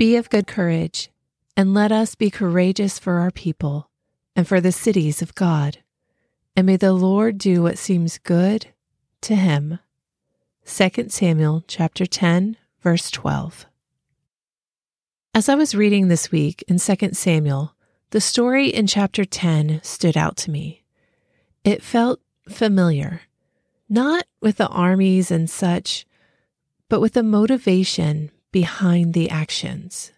Be of good courage, and let us be courageous for our people and for the cities of God. And may the Lord do what seems good to him. 2 Samuel chapter 10 verse 12. As I was reading this week in 2 Samuel, the story in chapter 10 stood out to me. It felt familiar, not with the armies and such, but with the motivation behind the actions.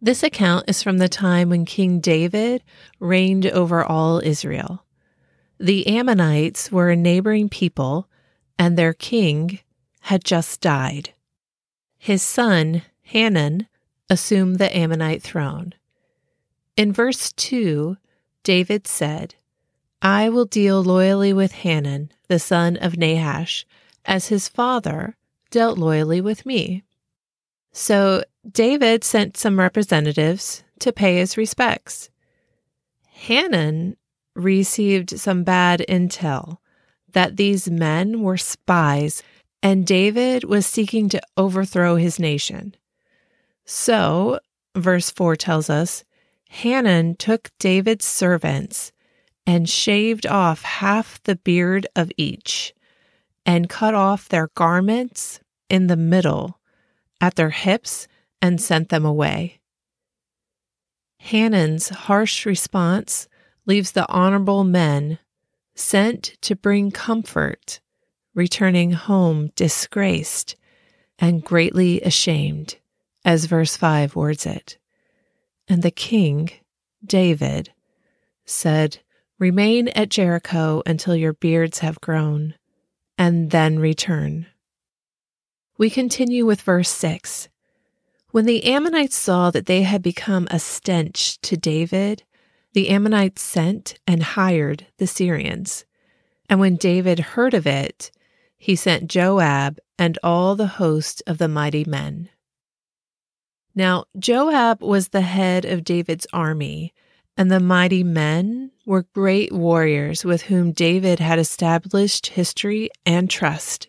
This account is from the time when King David reigned over all Israel. The Ammonites were a neighboring people, and their king had just died. His son, Hanun, assumed the Ammonite throne. In verse 2, David said, I will deal loyally with Hanun, the son of Nahash, as his father dealt loyally with me. So David sent some representatives to pay his respects. Hanun received some bad intel that these men were spies and David was seeking to overthrow his nation. So, verse 4 tells us Hanun took David's servants and shaved off half the beard of each and cut off their garments in the middle at their hips and sent them away. Hanun's harsh response leaves the honorable men sent to bring comfort, returning home disgraced and greatly ashamed, as verse 5 words it. And the king, David, said, Remain at Jericho until your beards have grown and then return. We continue with verse 6. When the Ammonites saw that they had become a stench to David, the Ammonites sent and hired the Syrians. And when David heard of it, he sent Joab and all the host of the mighty men. Now, Joab was the head of David's army, and the mighty men were great warriors with whom David had established history and trust.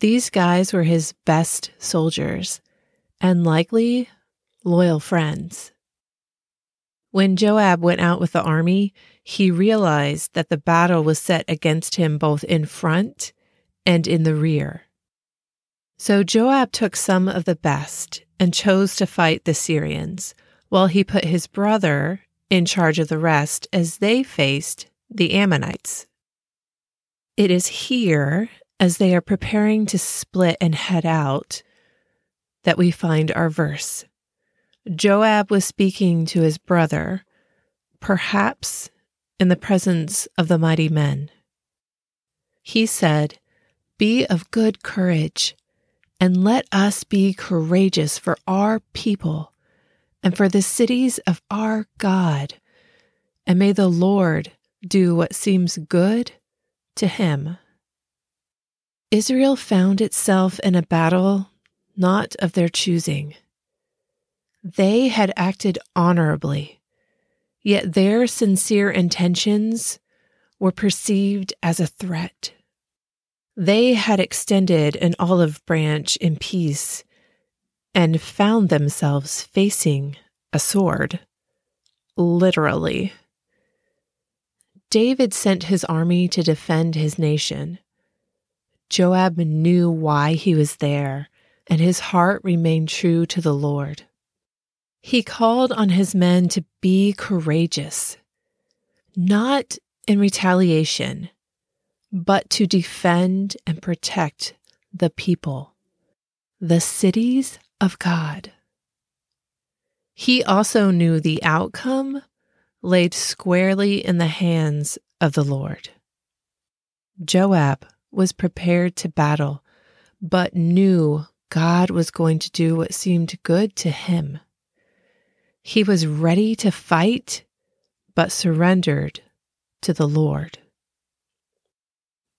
These guys were his best soldiers and likely loyal friends. When Joab went out with the army, he realized that the battle was set against him both in front and in the rear. So Joab took some of the best and chose to fight the Syrians, while he put his brother in charge of the rest as they faced the Ammonites. It is here, as they are preparing to split and head out, that we find our verse. Joab was speaking to his brother, perhaps in the presence of the mighty men. He said, Be of good courage, and let us be courageous for our people and for the cities of our God. And may the Lord do what seems good to him. Israel found itself in a battle not of their choosing. They had acted honorably, yet their sincere intentions were perceived as a threat. They had extended an olive branch in peace and found themselves facing a sword. Literally. David sent his army to defend his nation. Joab knew why he was there, and his heart remained true to the Lord. He called on his men to be courageous, not in retaliation, but to defend and protect the people, the cities of God. He also knew the outcome laid squarely in the hands of the Lord. Joab was prepared to battle, but knew God was going to do what seemed good to him. He was ready to fight, but surrendered to the Lord.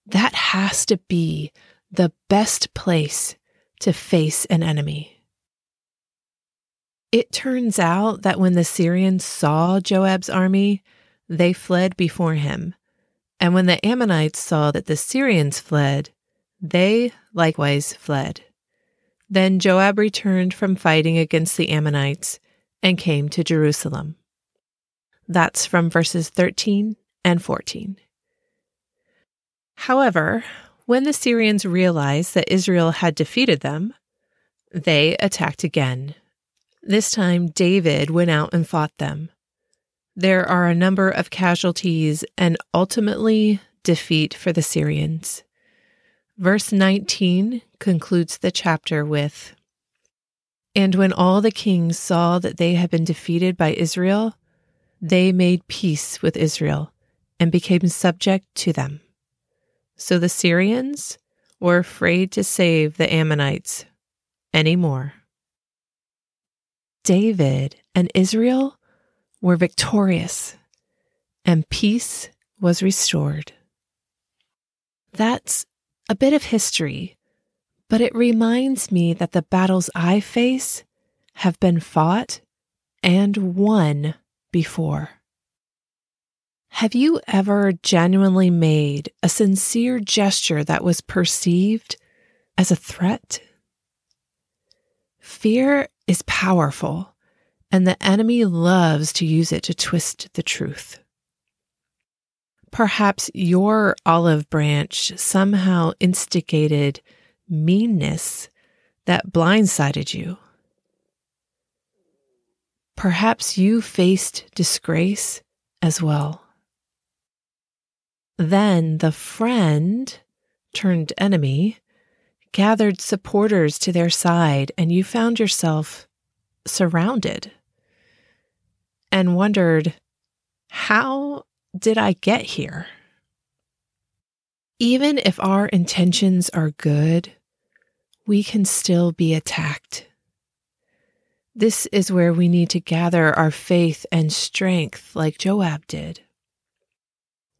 That has to be the best place to face an enemy. It turns out that when the Syrians saw Joab's army, they fled before him. And when the Ammonites saw that the Syrians fled, they likewise fled. Then Joab returned from fighting against the Ammonites and came to Jerusalem. That's from verses 13 and 14. However, when the Syrians realized that Israel had defeated them, they attacked again. This time, David went out and fought them. There are a number of casualties and ultimately defeat for the Syrians. Verse 19 concludes the chapter with And when all the kings saw that they had been defeated by Israel, they made peace with Israel and became subject to them. So the Syrians were afraid to save the Ammonites anymore. David and Israel were victorious, and peace was restored. That's a bit of history, but it reminds me that the battles I face have been fought and won before. Have you ever genuinely made a sincere gesture that was perceived as a threat? Fear is powerful, and the enemy loves to use it to twist the truth. Perhaps your olive branch somehow instigated meanness that blindsided you. Perhaps you faced disgrace as well. Then the friend turned enemy gathered supporters to their side, and you found yourself surrounded and wondered, how did I get here? Even if our intentions are good, we can still be attacked. This is where we need to gather our faith and strength like Joab did.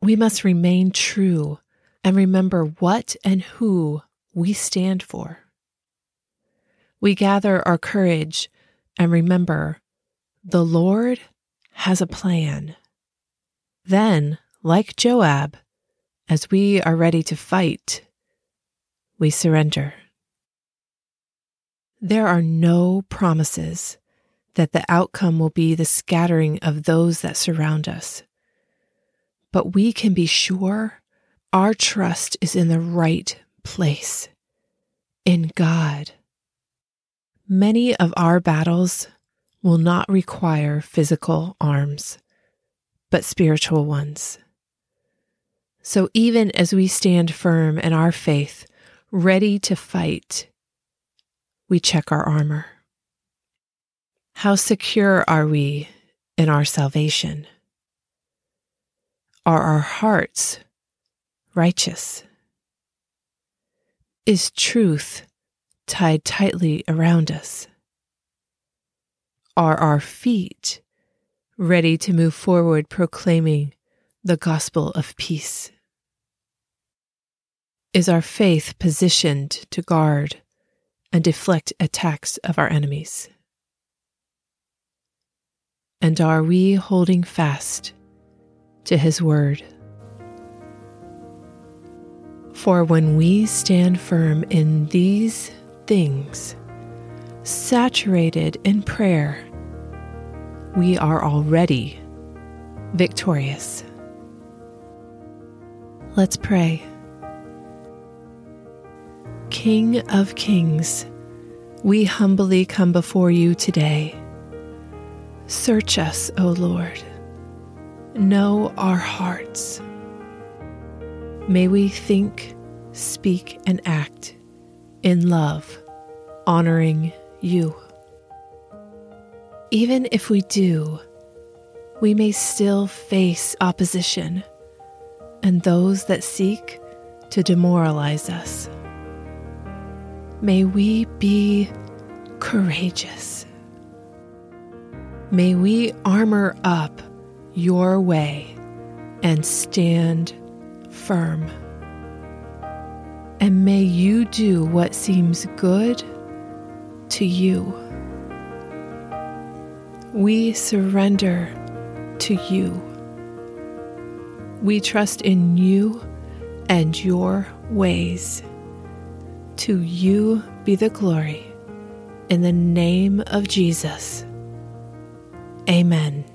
We must remain true and remember what and who we stand for. We gather our courage and remember the Lord has a plan. Then, like Joab, as we are ready to fight, we surrender. There are no promises that the outcome will be the scattering of those that surround us. But we can be sure our trust is in the right place, in God. Many of our battles will not require physical arms, but spiritual ones. So even as we stand firm in our faith, ready to fight, we check our armor. How secure are we in our salvation? Are our hearts righteous? Is truth tied tightly around us? Are our feet ready to move forward proclaiming the gospel of peace? Is our faith positioned to guard and deflect attacks of our enemies? And are we holding fast to His word? For when we stand firm in these things, saturated in prayer, we are already victorious. Let's pray. King of Kings, we humbly come before you today. Search us, O Lord. Know our hearts. May we think, speak, and act in love, honoring you. Even if we do, we may still face opposition and those that seek to demoralize us. May we be courageous. May we armor up your way and stand firm. And may you do what seems good to you. We surrender to you. We trust in you and your ways. To you be the glory. In the name of Jesus. Amen.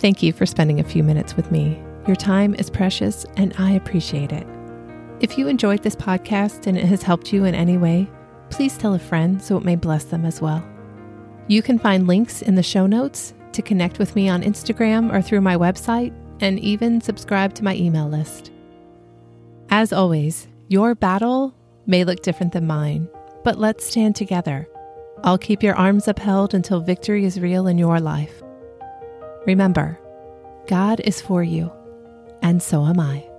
Thank you for spending a few minutes with me. Your time is precious and I appreciate it. If you enjoyed this podcast and it has helped you in any way, please tell a friend so it may bless them as well. You can find links in the show notes to connect with me on Instagram or through my website, and even subscribe to my email list. As always, your battle may look different than mine, but let's stand together. I'll keep your arms upheld until victory is real in your life. Remember, God is for you, and so am I.